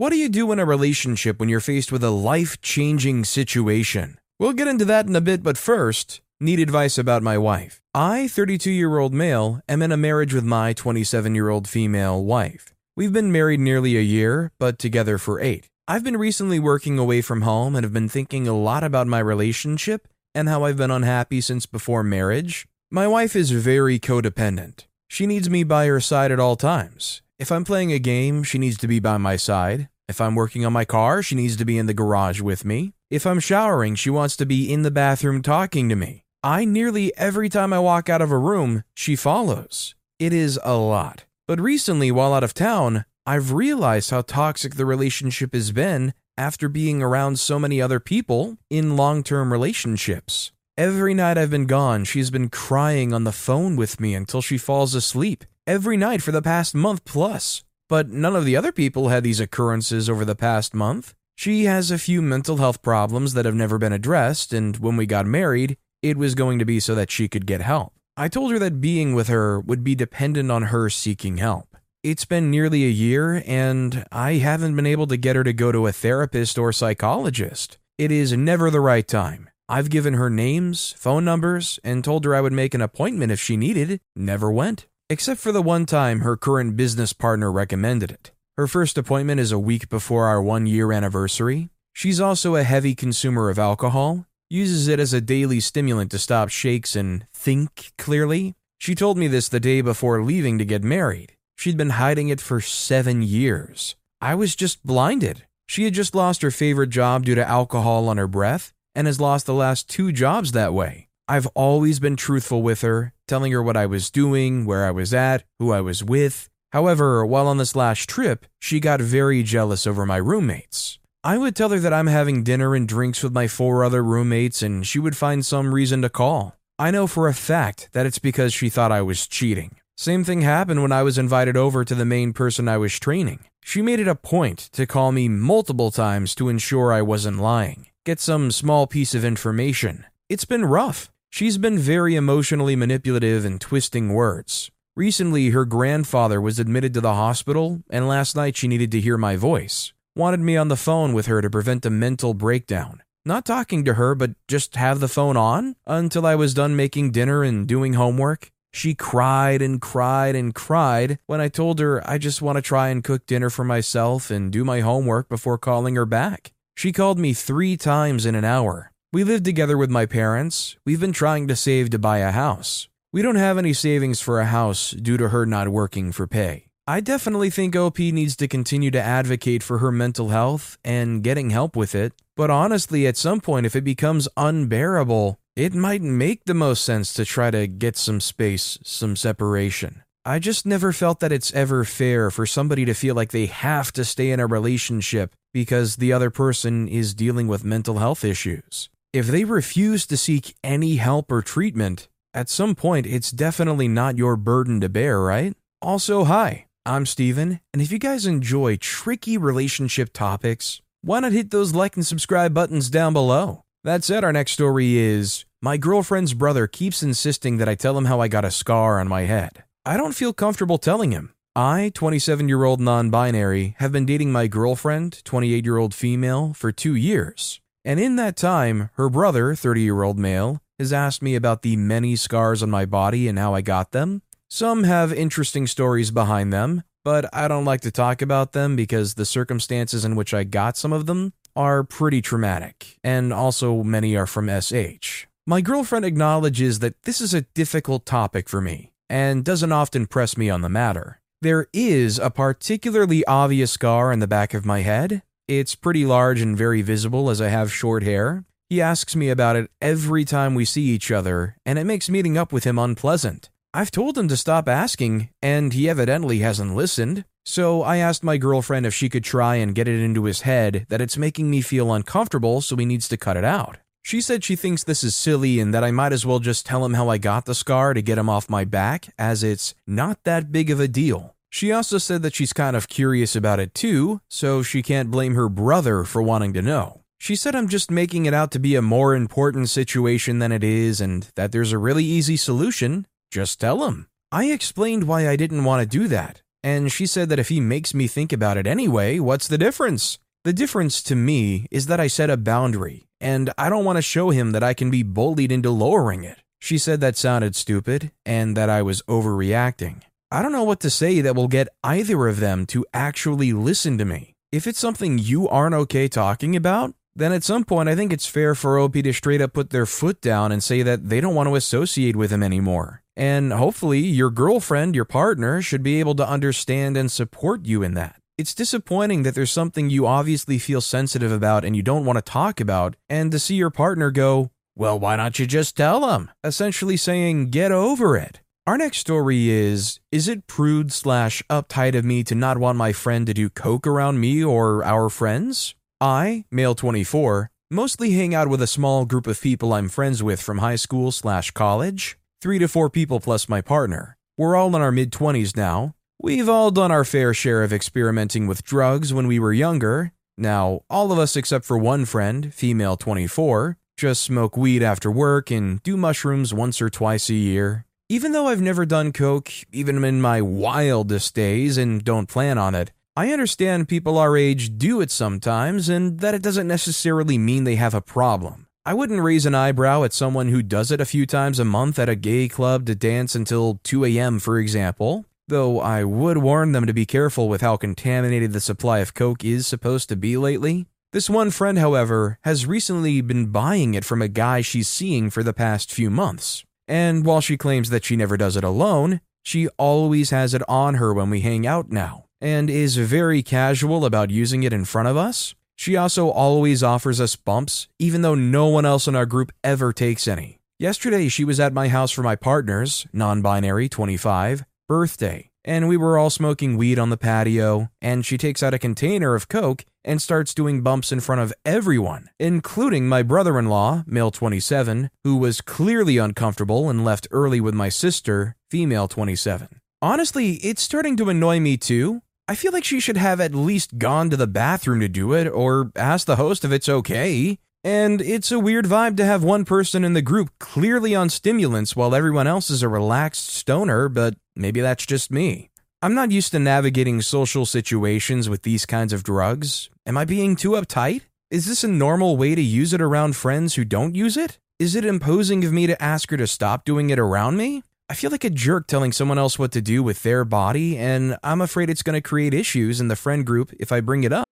What do you do in a relationship when you're faced with a life-changing situation? We'll get into that in a bit, but first, need advice about my wife. I, 32-year-old male, am in a marriage with my 27-year-old female wife. We've been married nearly a year, but together for eight. I've been recently working away from home and have been thinking a lot about my relationship and how I've been unhappy since before marriage. My wife is very codependent. She needs me by her side at all times. If I'm playing a game, she needs to be by my side. If I'm working on my car, she needs to be in the garage with me. If I'm showering, she wants to be in the bathroom talking to me. I nearly every time I walk out of a room, she follows. It is a lot. But recently, while out of town, I've realized how toxic the relationship has been after being around so many other people in long term relationships. Every night I've been gone, she's been crying on the phone with me until she falls asleep every night for the past month plus. But none of the other people had these occurrences over the past month. She has a few mental health problems that have never been addressed, and when we got married, it was going to be so that she could get help. I told her that being with her would be dependent on her seeking help. It's been nearly a year, and I haven't been able to get her to go to a therapist or psychologist. It is never the right time. I've given her names, phone numbers, and told her I would make an appointment if she needed. Never went except for the one time her current business partner recommended it. Her first appointment is a week before our one year anniversary. She's also a heavy consumer of alcohol, uses it as a daily stimulant to stop shakes and think clearly. She told me this the day before leaving to get married. She'd been hiding it for seven years. I was just blinded. She had just lost her favorite job due to alcohol on her breath and has lost the last two jobs that way. I've always been truthful with her, telling her what I was doing, where I was at, who I was with. However, while on this last trip, she got very jealous over my roommates. I would tell her that I'm having dinner and drinks with my four other roommates, and she would find some reason to call. I know for a fact that it's because she thought I was cheating. Same thing happened when I was invited over to the main person I was training. She made it a point to call me multiple times to ensure I wasn't lying, get some small piece of information. It's been rough. She's been very emotionally manipulative and twisting words. Recently, her grandfather was admitted to the hospital, and last night she needed to hear my voice. Wanted me on the phone with her to prevent a mental breakdown. Not talking to her, but just have the phone on until I was done making dinner and doing homework. She cried and cried and cried when I told her I just want to try and cook dinner for myself and do my homework before calling her back. She called me three times in an hour, we live together with my parents. We've been trying to save to buy a house. We don't have any savings for a house due to her not working for pay. I definitely think OP needs to continue to advocate for her mental health and getting help with it. But honestly, at some point, if it becomes unbearable, it might make the most sense to try to get some space, some separation. I just never felt that it's ever fair for somebody to feel like they have to stay in a relationship because the other person is dealing with mental health issues. If they refuse to seek any help or treatment, at some point it's definitely not your burden to bear, right? Also, hi, I'm Steven, and if you guys enjoy tricky relationship topics, why not hit those like and subscribe buttons down below? That said, our next story is My girlfriend's brother keeps insisting that I tell him how I got a scar on my head. I don't feel comfortable telling him. I, 27 year old non binary, have been dating my girlfriend, 28 year old female, for two years. And in that time, her brother, 30 year old male, has asked me about the many scars on my body and how I got them. Some have interesting stories behind them, but I don't like to talk about them because the circumstances in which I got some of them are pretty traumatic, and also many are from SH. My girlfriend acknowledges that this is a difficult topic for me and doesn't often press me on the matter. There is a particularly obvious scar in the back of my head, it's pretty large and very visible as I have short hair. He asks me about it every time we see each other, and it makes meeting up with him unpleasant. I've told him to stop asking, and he evidently hasn't listened. So I asked my girlfriend if she could try and get it into his head that it's making me feel uncomfortable, so he needs to cut it out. She said she thinks this is silly and that I might as well just tell him how I got the scar to get him off my back, as it's not that big of a deal. She also said that she's kind of curious about it too, so she can't blame her brother for wanting to know. She said I'm just making it out to be a more important situation than it is and that there's a really easy solution. Just tell him. I explained why I didn't want to do that, and she said that if he makes me think about it anyway, what's the difference? The difference to me is that I set a boundary, and I don't want to show him that I can be bullied into lowering it. She said that sounded stupid and that I was overreacting. I don't know what to say that will get either of them to actually listen to me. If it's something you aren't okay talking about, then at some point I think it's fair for OP to straight up put their foot down and say that they don't want to associate with him anymore. And hopefully, your girlfriend, your partner, should be able to understand and support you in that. It's disappointing that there's something you obviously feel sensitive about and you don't want to talk about, and to see your partner go, Well, why don't you just tell him? Essentially saying, Get over it. Our next story is Is it prude slash uptight of me to not want my friend to do coke around me or our friends? I, male 24, mostly hang out with a small group of people I'm friends with from high school slash college three to four people plus my partner. We're all in our mid 20s now. We've all done our fair share of experimenting with drugs when we were younger. Now, all of us except for one friend, female 24, just smoke weed after work and do mushrooms once or twice a year. Even though I've never done coke, even in my wildest days, and don't plan on it, I understand people our age do it sometimes and that it doesn't necessarily mean they have a problem. I wouldn't raise an eyebrow at someone who does it a few times a month at a gay club to dance until 2 a.m., for example, though I would warn them to be careful with how contaminated the supply of Coke is supposed to be lately. This one friend, however, has recently been buying it from a guy she's seeing for the past few months. And while she claims that she never does it alone, she always has it on her when we hang out now, and is very casual about using it in front of us. She also always offers us bumps, even though no one else in our group ever takes any. Yesterday, she was at my house for my partner's, non binary 25, birthday, and we were all smoking weed on the patio, and she takes out a container of Coke and starts doing bumps in front of everyone, including my brother in law, male 27, who was clearly uncomfortable and left early with my sister, female 27. Honestly, it's starting to annoy me too, I feel like she should have at least gone to the bathroom to do it or ask the host if it's okay. And it's a weird vibe to have one person in the group clearly on stimulants while everyone else is a relaxed stoner, but maybe that's just me. I'm not used to navigating social situations with these kinds of drugs. Am I being too uptight? Is this a normal way to use it around friends who don't use it? Is it imposing of me to ask her to stop doing it around me? I feel like a jerk telling someone else what to do with their body, and I'm afraid it's going to create issues in the friend group if I bring it up.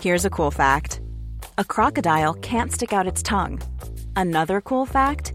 Here's a cool fact a crocodile can't stick out its tongue. Another cool fact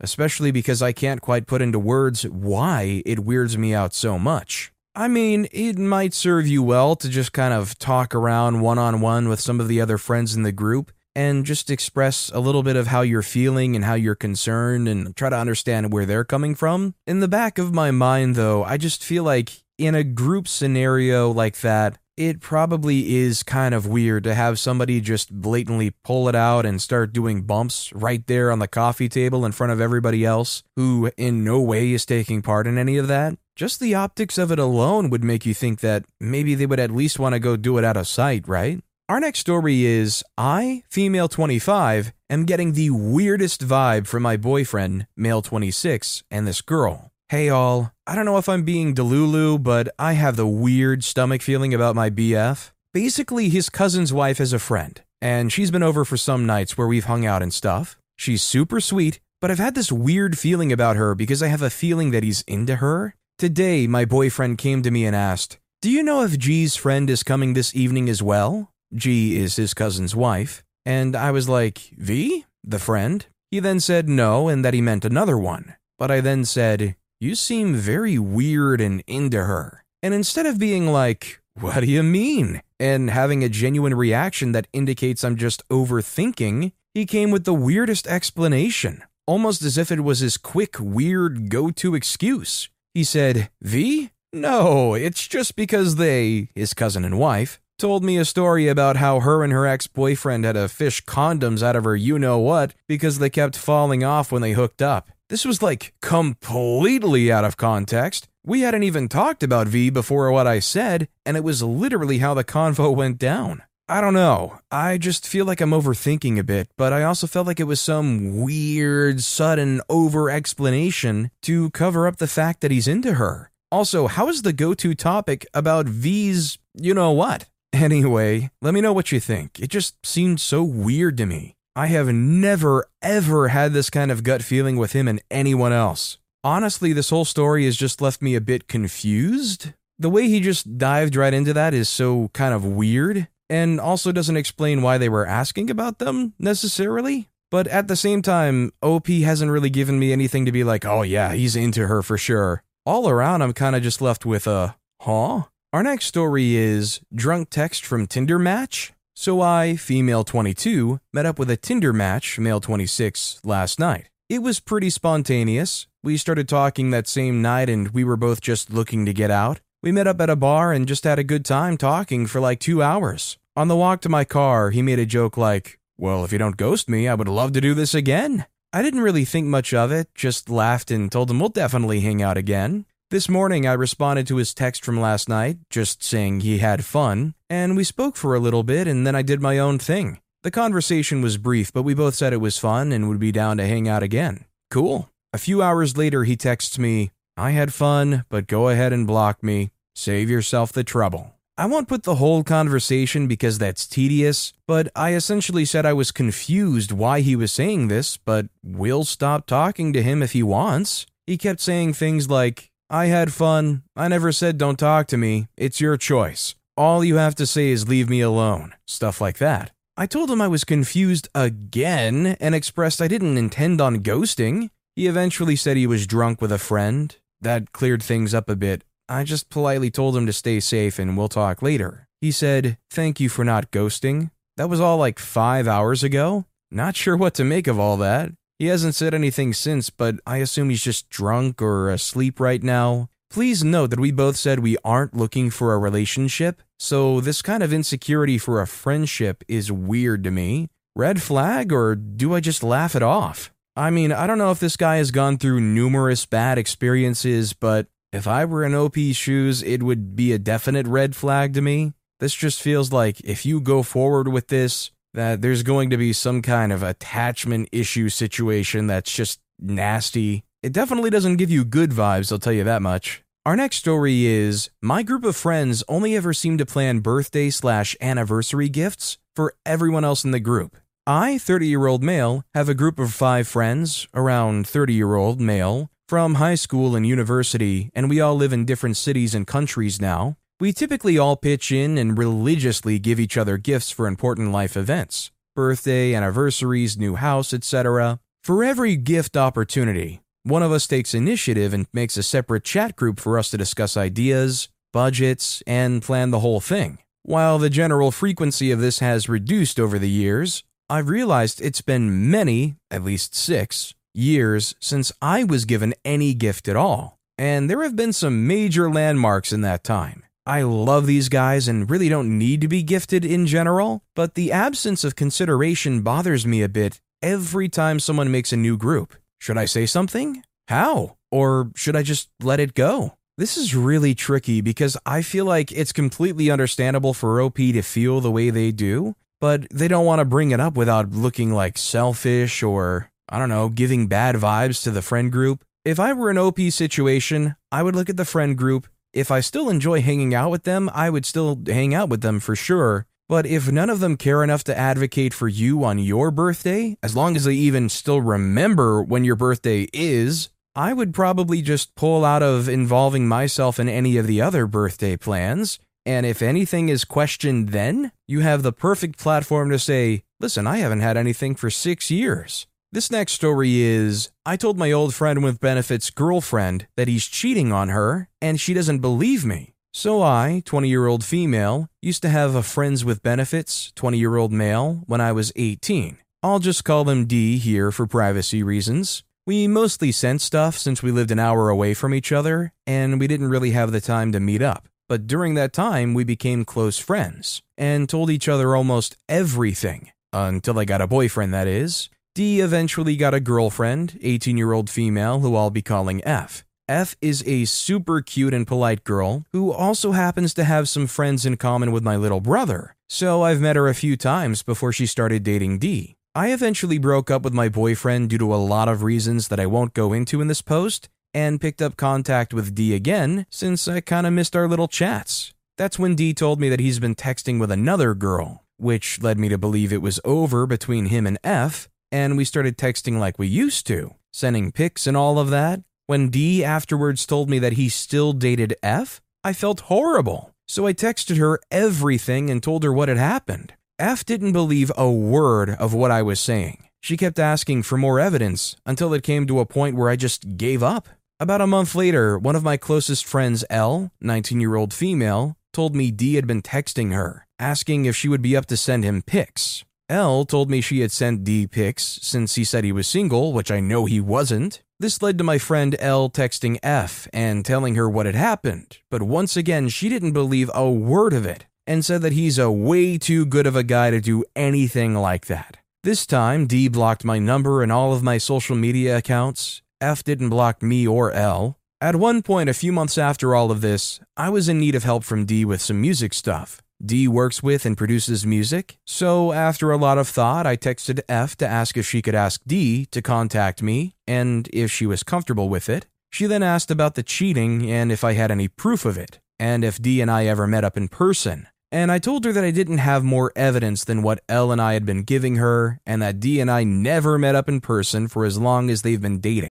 Especially because I can't quite put into words why it weirds me out so much. I mean, it might serve you well to just kind of talk around one on one with some of the other friends in the group and just express a little bit of how you're feeling and how you're concerned and try to understand where they're coming from. In the back of my mind, though, I just feel like in a group scenario like that, it probably is kind of weird to have somebody just blatantly pull it out and start doing bumps right there on the coffee table in front of everybody else who in no way is taking part in any of that. just the optics of it alone would make you think that maybe they would at least want to go do it out of sight, right? Our next story is I, female 25, am getting the weirdest vibe from my boyfriend, male 26, and this girl. Hey all, I don't know if I'm being delulu, but I have the weird stomach feeling about my BF. Basically, his cousin's wife is a friend, and she's been over for some nights where we've hung out and stuff. She's super sweet, but I've had this weird feeling about her because I have a feeling that he's into her. Today, my boyfriend came to me and asked, Do you know if G's friend is coming this evening as well? G is his cousin's wife. And I was like, V? The friend? He then said no and that he meant another one. But I then said, You seem very weird and into her. And instead of being like, What do you mean? and having a genuine reaction that indicates I'm just overthinking, he came with the weirdest explanation, almost as if it was his quick, weird go to excuse. He said, V? No, it's just because they, his cousin and wife, told me a story about how her and her ex boyfriend had to fish condoms out of her you know what because they kept falling off when they hooked up. This was like completely out of context. We hadn't even talked about V before what I said, and it was literally how the convo went down. I don't know. I just feel like I'm overthinking a bit, but I also felt like it was some weird, sudden over explanation to cover up the fact that he's into her. Also, how is the go to topic about V's you know what? Anyway, let me know what you think. It just seemed so weird to me. I have never, ever had this kind of gut feeling with him and anyone else. Honestly, this whole story has just left me a bit confused. The way he just dived right into that is so kind of weird and also doesn't explain why they were asking about them necessarily. But at the same time, OP hasn't really given me anything to be like, oh yeah, he's into her for sure. All around, I'm kind of just left with a, huh? Our next story is Drunk Text from Tinder Match. So I, female 22, met up with a Tinder match, male 26, last night. It was pretty spontaneous. We started talking that same night and we were both just looking to get out. We met up at a bar and just had a good time talking for like two hours. On the walk to my car, he made a joke like, Well, if you don't ghost me, I would love to do this again. I didn't really think much of it, just laughed and told him we'll definitely hang out again. This morning, I responded to his text from last night, just saying he had fun, and we spoke for a little bit, and then I did my own thing. The conversation was brief, but we both said it was fun and would be down to hang out again. Cool. A few hours later, he texts me, I had fun, but go ahead and block me. Save yourself the trouble. I won't put the whole conversation because that's tedious, but I essentially said I was confused why he was saying this, but we'll stop talking to him if he wants. He kept saying things like, I had fun. I never said don't talk to me. It's your choice. All you have to say is leave me alone. Stuff like that. I told him I was confused again and expressed I didn't intend on ghosting. He eventually said he was drunk with a friend. That cleared things up a bit. I just politely told him to stay safe and we'll talk later. He said, Thank you for not ghosting. That was all like five hours ago. Not sure what to make of all that. He hasn't said anything since, but I assume he's just drunk or asleep right now. Please note that we both said we aren't looking for a relationship, so this kind of insecurity for a friendship is weird to me. Red flag, or do I just laugh it off? I mean, I don't know if this guy has gone through numerous bad experiences, but if I were in OP's shoes, it would be a definite red flag to me. This just feels like if you go forward with this, that there's going to be some kind of attachment issue situation that's just nasty. It definitely doesn't give you good vibes, I'll tell you that much. Our next story is My group of friends only ever seem to plan birthday slash anniversary gifts for everyone else in the group. I, 30 year old male, have a group of five friends, around 30 year old male, from high school and university, and we all live in different cities and countries now, we typically all pitch in and religiously give each other gifts for important life events birthday, anniversaries, new house, etc. For every gift opportunity, one of us takes initiative and makes a separate chat group for us to discuss ideas, budgets, and plan the whole thing. While the general frequency of this has reduced over the years, I've realized it's been many, at least six, years since I was given any gift at all, and there have been some major landmarks in that time. I love these guys and really don't need to be gifted in general, but the absence of consideration bothers me a bit every time someone makes a new group. Should I say something? How? Or should I just let it go? This is really tricky because I feel like it's completely understandable for OP to feel the way they do, but they don't want to bring it up without looking like selfish or, I don't know, giving bad vibes to the friend group. If I were an OP situation, I would look at the friend group. If I still enjoy hanging out with them, I would still hang out with them for sure. But if none of them care enough to advocate for you on your birthday, as long as they even still remember when your birthday is, I would probably just pull out of involving myself in any of the other birthday plans. And if anything is questioned then, you have the perfect platform to say, listen, I haven't had anything for six years. This next story is I told my old friend with benefits girlfriend that he's cheating on her, and she doesn't believe me. So I, 20 year old female, used to have a friends with benefits, 20 year old male, when I was 18. I'll just call them D here for privacy reasons. We mostly sent stuff since we lived an hour away from each other, and we didn't really have the time to meet up. But during that time, we became close friends and told each other almost everything. Until I got a boyfriend, that is. D eventually got a girlfriend, 18 year old female, who I'll be calling F. F is a super cute and polite girl who also happens to have some friends in common with my little brother, so I've met her a few times before she started dating D. I eventually broke up with my boyfriend due to a lot of reasons that I won't go into in this post, and picked up contact with D again since I kinda missed our little chats. That's when D told me that he's been texting with another girl, which led me to believe it was over between him and F, and we started texting like we used to, sending pics and all of that. When D afterwards told me that he still dated F, I felt horrible. So I texted her everything and told her what had happened. F didn't believe a word of what I was saying. She kept asking for more evidence until it came to a point where I just gave up. About a month later, one of my closest friends, L, 19 year old female, told me D had been texting her, asking if she would be up to send him pics. L told me she had sent D pics since he said he was single, which I know he wasn't. This led to my friend L texting F and telling her what had happened, but once again, she didn't believe a word of it and said that he's a way too good of a guy to do anything like that. This time, D blocked my number and all of my social media accounts. F didn't block me or L. At one point, a few months after all of this, I was in need of help from D with some music stuff. D works with and produces music, so after a lot of thought, I texted F to ask if she could ask D to contact me and if she was comfortable with it. She then asked about the cheating and if I had any proof of it, and if D and I ever met up in person. And I told her that I didn't have more evidence than what L and I had been giving her, and that D and I never met up in person for as long as they've been dating.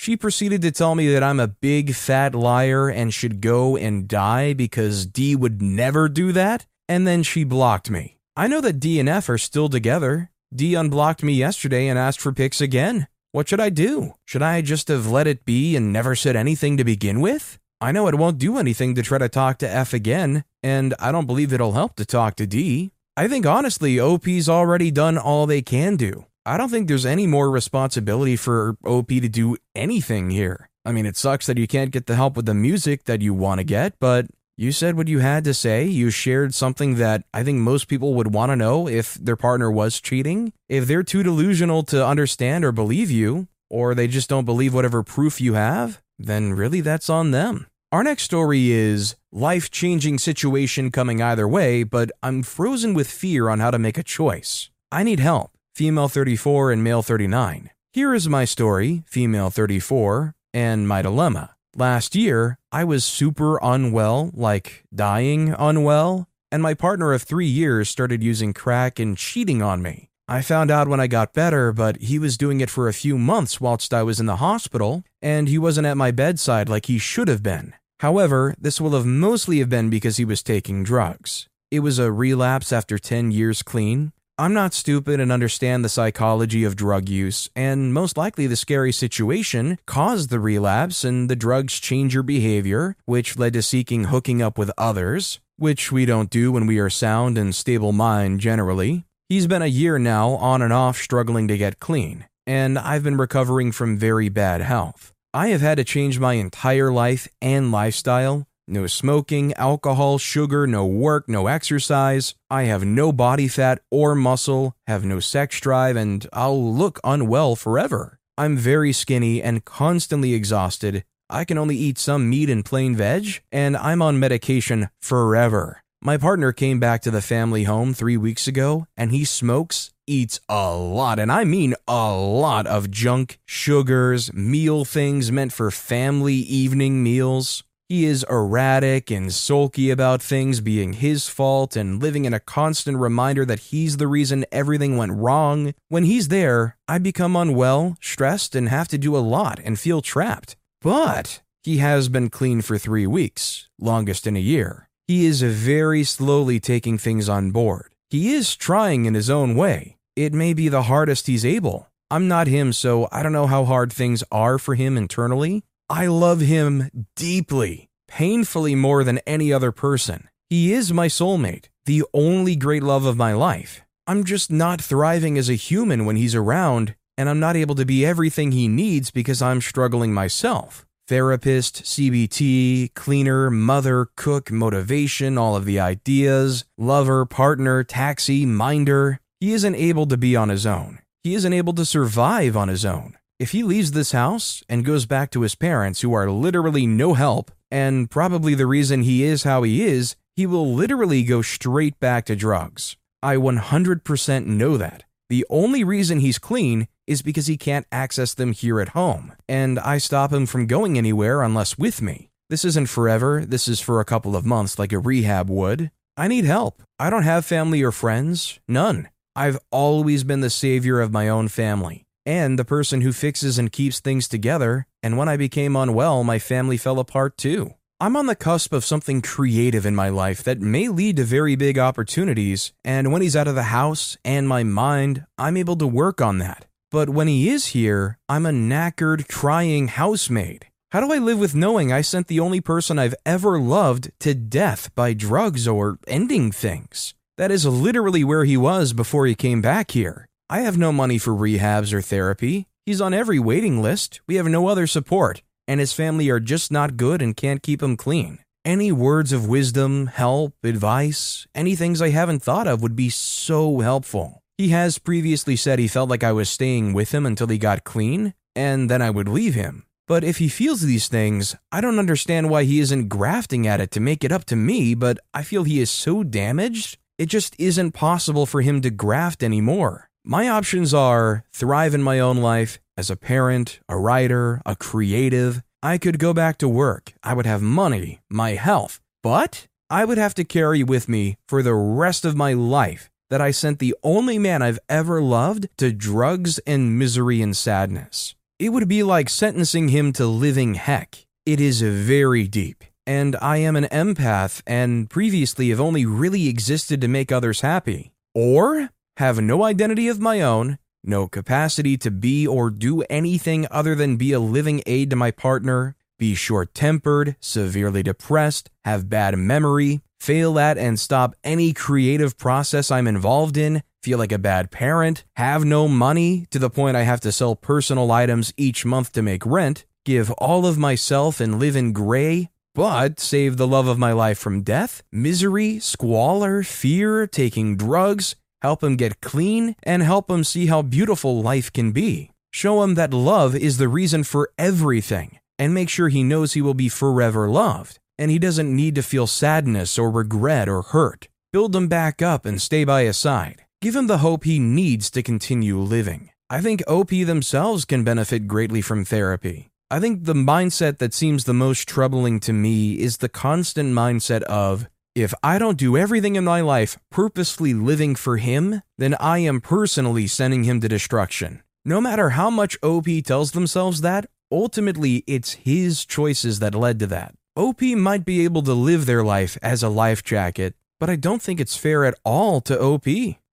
She proceeded to tell me that I'm a big fat liar and should go and die because D would never do that, and then she blocked me. I know that D and F are still together. D unblocked me yesterday and asked for pics again. What should I do? Should I just have let it be and never said anything to begin with? I know it won't do anything to try to talk to F again, and I don't believe it'll help to talk to D. I think honestly, OP's already done all they can do. I don't think there's any more responsibility for OP to do anything here. I mean, it sucks that you can't get the help with the music that you want to get, but you said what you had to say. You shared something that I think most people would want to know if their partner was cheating. If they're too delusional to understand or believe you, or they just don't believe whatever proof you have, then really that's on them. Our next story is life changing situation coming either way, but I'm frozen with fear on how to make a choice. I need help female 34 and male 39. Here is my story, female 34, and my dilemma. Last year, I was super unwell, like dying unwell, and my partner of three years started using crack and cheating on me. I found out when I got better, but he was doing it for a few months whilst I was in the hospital, and he wasn't at my bedside like he should have been. However, this will have mostly have been because he was taking drugs. It was a relapse after 10 years clean, I'm not stupid and understand the psychology of drug use, and most likely the scary situation caused the relapse and the drugs change your behavior, which led to seeking hooking up with others, which we don't do when we are sound and stable mind generally. He's been a year now on and off struggling to get clean, and I've been recovering from very bad health. I have had to change my entire life and lifestyle. No smoking, alcohol, sugar, no work, no exercise. I have no body fat or muscle, have no sex drive, and I'll look unwell forever. I'm very skinny and constantly exhausted. I can only eat some meat and plain veg, and I'm on medication forever. My partner came back to the family home three weeks ago, and he smokes, eats a lot, and I mean a lot of junk, sugars, meal things meant for family evening meals. He is erratic and sulky about things being his fault and living in a constant reminder that he's the reason everything went wrong. When he's there, I become unwell, stressed, and have to do a lot and feel trapped. But he has been clean for three weeks, longest in a year. He is very slowly taking things on board. He is trying in his own way. It may be the hardest he's able. I'm not him, so I don't know how hard things are for him internally. I love him deeply, painfully more than any other person. He is my soulmate, the only great love of my life. I'm just not thriving as a human when he's around, and I'm not able to be everything he needs because I'm struggling myself therapist, CBT, cleaner, mother, cook, motivation, all of the ideas, lover, partner, taxi, minder. He isn't able to be on his own. He isn't able to survive on his own. If he leaves this house and goes back to his parents, who are literally no help, and probably the reason he is how he is, he will literally go straight back to drugs. I 100% know that. The only reason he's clean is because he can't access them here at home, and I stop him from going anywhere unless with me. This isn't forever, this is for a couple of months like a rehab would. I need help. I don't have family or friends, none. I've always been the savior of my own family and the person who fixes and keeps things together, and when I became unwell, my family fell apart too. I'm on the cusp of something creative in my life that may lead to very big opportunities, and when he's out of the house and my mind, I'm able to work on that. But when he is here, I'm a knackered, crying housemaid. How do I live with knowing I sent the only person I've ever loved to death by drugs or ending things? That is literally where he was before he came back here. I have no money for rehabs or therapy. He's on every waiting list. We have no other support, and his family are just not good and can't keep him clean. Any words of wisdom, help, advice, any things I haven't thought of would be so helpful. He has previously said he felt like I was staying with him until he got clean, and then I would leave him. But if he feels these things, I don't understand why he isn't grafting at it to make it up to me, but I feel he is so damaged, it just isn't possible for him to graft anymore. My options are thrive in my own life as a parent, a writer, a creative. I could go back to work. I would have money, my health, but I would have to carry with me for the rest of my life that I sent the only man I've ever loved to drugs and misery and sadness. It would be like sentencing him to living heck. It is very deep. And I am an empath and previously have only really existed to make others happy. Or have no identity of my own, no capacity to be or do anything other than be a living aid to my partner, be short tempered, severely depressed, have bad memory, fail at and stop any creative process I'm involved in, feel like a bad parent, have no money to the point I have to sell personal items each month to make rent, give all of myself and live in gray, but save the love of my life from death, misery, squalor, fear, taking drugs, help him get clean, and help him see how beautiful life can be. Show him that love is the reason for everything, and make sure he knows he will be forever loved and he doesn't need to feel sadness or regret or hurt. Build him back up and stay by his side. Give him the hope he needs to continue living. I think OP themselves can benefit greatly from therapy. I think the mindset that seems the most troubling to me is the constant mindset of, if I don't do everything in my life purposely living for him, then I am personally sending him to destruction. No matter how much OP tells themselves that, ultimately it's his choices that led to that. OP might be able to live their life as a life jacket, but I don't think it's fair at all to OP.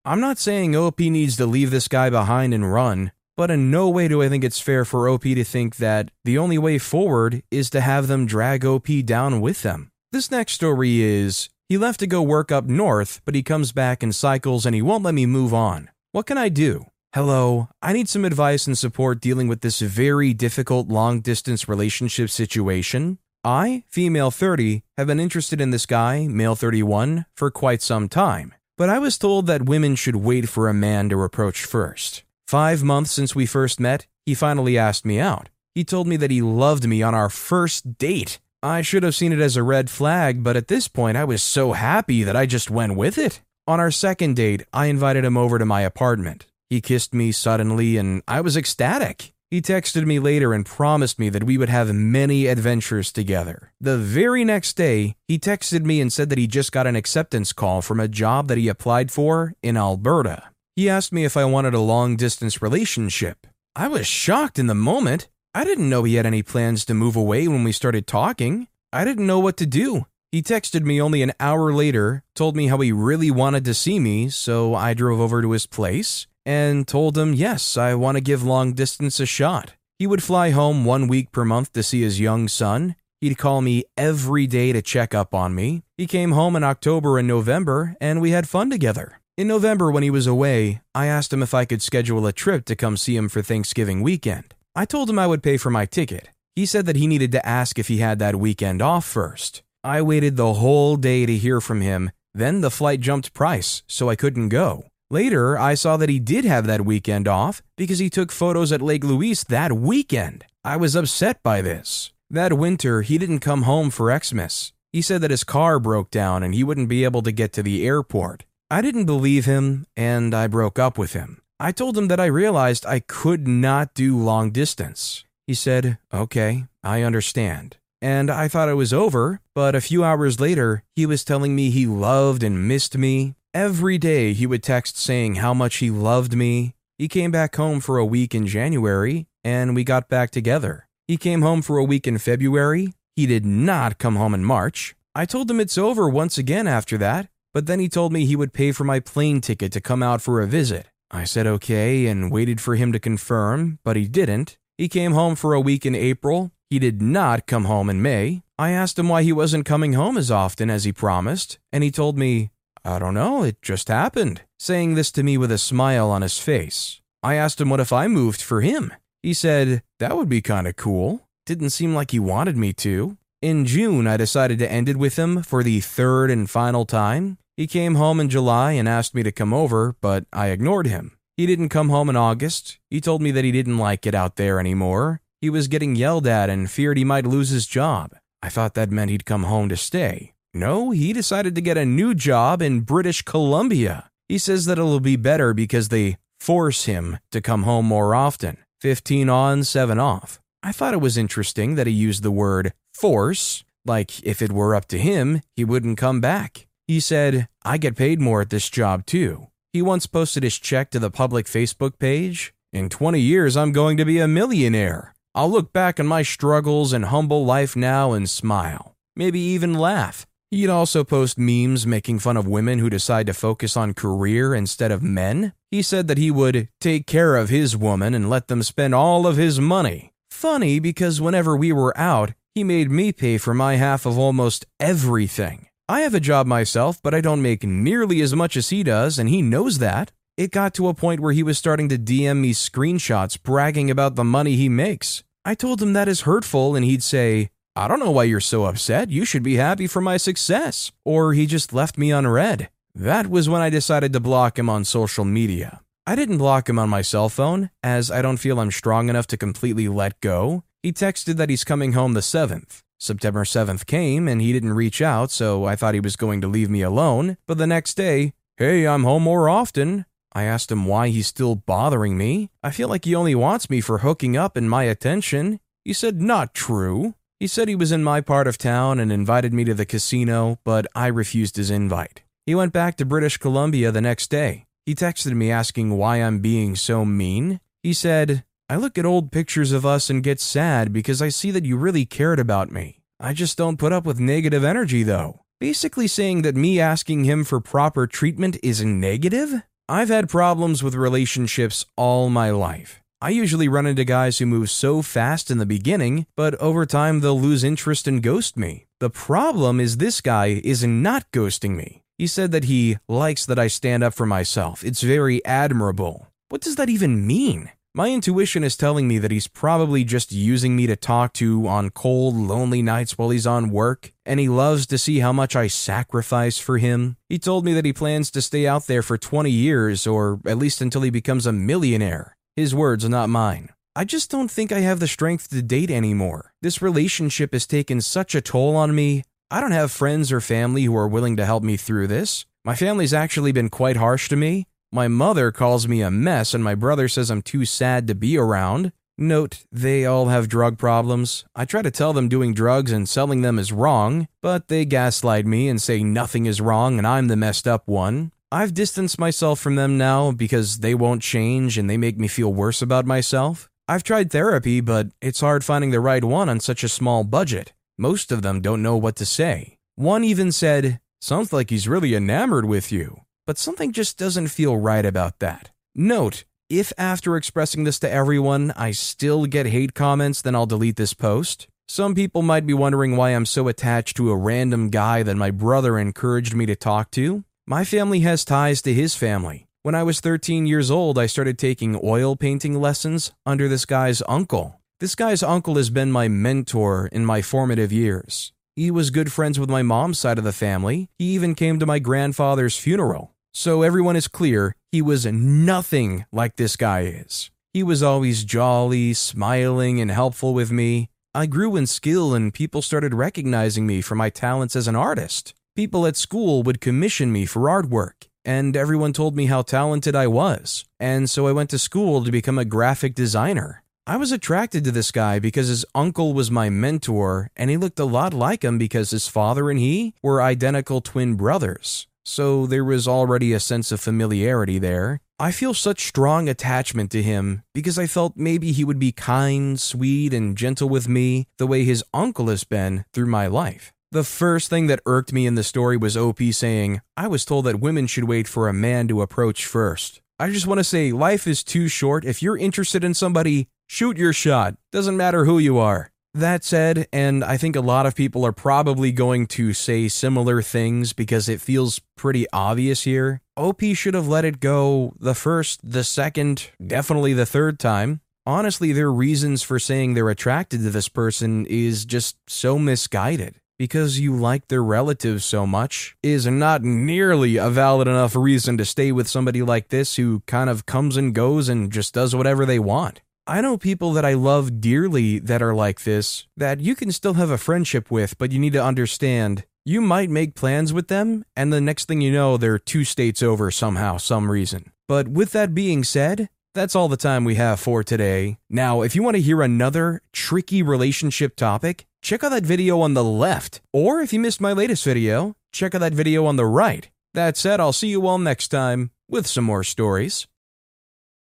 I'm not saying OP needs to leave this guy behind and run, but in no way do I think it's fair for OP to think that the only way forward is to have them drag OP down with them. This next story is he left to go work up north, but he comes back in cycles and he won't let me move on. What can I do? Hello, I need some advice and support dealing with this very difficult long distance relationship situation. I, female 30, have been interested in this guy, male 31, for quite some time, but I was told that women should wait for a man to approach first. Five months since we first met, he finally asked me out. He told me that he loved me on our first date. I should have seen it as a red flag, but at this point I was so happy that I just went with it. On our second date, I invited him over to my apartment. He kissed me suddenly, and I was ecstatic. He texted me later and promised me that we would have many adventures together. The very next day, he texted me and said that he just got an acceptance call from a job that he applied for in Alberta. He asked me if I wanted a long distance relationship. I was shocked in the moment. I didn't know he had any plans to move away when we started talking. I didn't know what to do. He texted me only an hour later, told me how he really wanted to see me, so I drove over to his place and told him, yes, I want to give long distance a shot. He would fly home one week per month to see his young son. He'd call me every day to check up on me. He came home in October and November, and we had fun together. In November, when he was away, I asked him if I could schedule a trip to come see him for Thanksgiving weekend. I told him I would pay for my ticket. He said that he needed to ask if he had that weekend off first. I waited the whole day to hear from him, then the flight jumped price, so I couldn't go. Later, I saw that he did have that weekend off because he took photos at Lake Louise that weekend. I was upset by this. That winter, he didn't come home for Xmas. He said that his car broke down and he wouldn't be able to get to the airport. I didn't believe him, and I broke up with him. I told him that I realized I could not do long distance. He said, Okay, I understand. And I thought it was over, but a few hours later, he was telling me he loved and missed me. Every day he would text saying how much he loved me. He came back home for a week in January, and we got back together. He came home for a week in February. He did not come home in March. I told him it's over once again after that, but then he told me he would pay for my plane ticket to come out for a visit. I said okay and waited for him to confirm, but he didn't. He came home for a week in April. He did not come home in May. I asked him why he wasn't coming home as often as he promised, and he told me, I don't know, it just happened, saying this to me with a smile on his face. I asked him what if I moved for him. He said, that would be kinda cool. Didn't seem like he wanted me to. In June, I decided to end it with him for the third and final time. He came home in July and asked me to come over, but I ignored him. He didn't come home in August. He told me that he didn't like it out there anymore. He was getting yelled at and feared he might lose his job. I thought that meant he'd come home to stay. No, he decided to get a new job in British Columbia. He says that it'll be better because they force him to come home more often 15 on, 7 off. I thought it was interesting that he used the word force, like if it were up to him, he wouldn't come back. He said, I get paid more at this job too. He once posted his check to the public Facebook page. In 20 years, I'm going to be a millionaire. I'll look back on my struggles and humble life now and smile, maybe even laugh. He'd also post memes making fun of women who decide to focus on career instead of men. He said that he would take care of his woman and let them spend all of his money. Funny because whenever we were out, he made me pay for my half of almost everything. I have a job myself, but I don't make nearly as much as he does, and he knows that. It got to a point where he was starting to DM me screenshots bragging about the money he makes. I told him that is hurtful, and he'd say, I don't know why you're so upset. You should be happy for my success. Or he just left me unread. That was when I decided to block him on social media. I didn't block him on my cell phone, as I don't feel I'm strong enough to completely let go. He texted that he's coming home the 7th. September 7th came and he didn't reach out, so I thought he was going to leave me alone. But the next day, hey, I'm home more often. I asked him why he's still bothering me. I feel like he only wants me for hooking up and my attention. He said, not true. He said he was in my part of town and invited me to the casino, but I refused his invite. He went back to British Columbia the next day. He texted me asking why I'm being so mean. He said, I look at old pictures of us and get sad because I see that you really cared about me. I just don't put up with negative energy though. Basically saying that me asking him for proper treatment is negative? I've had problems with relationships all my life. I usually run into guys who move so fast in the beginning, but over time they'll lose interest and ghost me. The problem is this guy is not ghosting me. He said that he likes that I stand up for myself. It's very admirable. What does that even mean? My intuition is telling me that he's probably just using me to talk to on cold, lonely nights while he's on work, and he loves to see how much I sacrifice for him. He told me that he plans to stay out there for 20 years, or at least until he becomes a millionaire. His words, are not mine. I just don't think I have the strength to date anymore. This relationship has taken such a toll on me. I don't have friends or family who are willing to help me through this. My family's actually been quite harsh to me. My mother calls me a mess, and my brother says I'm too sad to be around. Note, they all have drug problems. I try to tell them doing drugs and selling them is wrong, but they gaslight me and say nothing is wrong and I'm the messed up one. I've distanced myself from them now because they won't change and they make me feel worse about myself. I've tried therapy, but it's hard finding the right one on such a small budget. Most of them don't know what to say. One even said, Sounds like he's really enamored with you, but something just doesn't feel right about that. Note, if after expressing this to everyone I still get hate comments, then I'll delete this post. Some people might be wondering why I'm so attached to a random guy that my brother encouraged me to talk to. My family has ties to his family. When I was 13 years old, I started taking oil painting lessons under this guy's uncle. This guy's uncle has been my mentor in my formative years. He was good friends with my mom's side of the family. He even came to my grandfather's funeral. So everyone is clear, he was nothing like this guy is. He was always jolly, smiling, and helpful with me. I grew in skill and people started recognizing me for my talents as an artist. People at school would commission me for artwork, and everyone told me how talented I was. And so I went to school to become a graphic designer. I was attracted to this guy because his uncle was my mentor, and he looked a lot like him because his father and he were identical twin brothers. So there was already a sense of familiarity there. I feel such strong attachment to him because I felt maybe he would be kind, sweet, and gentle with me the way his uncle has been through my life. The first thing that irked me in the story was OP saying, I was told that women should wait for a man to approach first. I just want to say, life is too short. If you're interested in somebody, shoot your shot. Doesn't matter who you are. That said, and I think a lot of people are probably going to say similar things because it feels pretty obvious here. OP should have let it go the first, the second, definitely the third time. Honestly, their reasons for saying they're attracted to this person is just so misguided because you like their relatives so much is not nearly a valid enough reason to stay with somebody like this who kind of comes and goes and just does whatever they want. I know people that I love dearly that are like this, that you can still have a friendship with, but you need to understand you might make plans with them, and the next thing you know, they're two states over somehow, some reason. But with that being said, that's all the time we have for today. Now, if you want to hear another tricky relationship topic, check out that video on the left. Or if you missed my latest video, check out that video on the right. That said, I'll see you all next time with some more stories.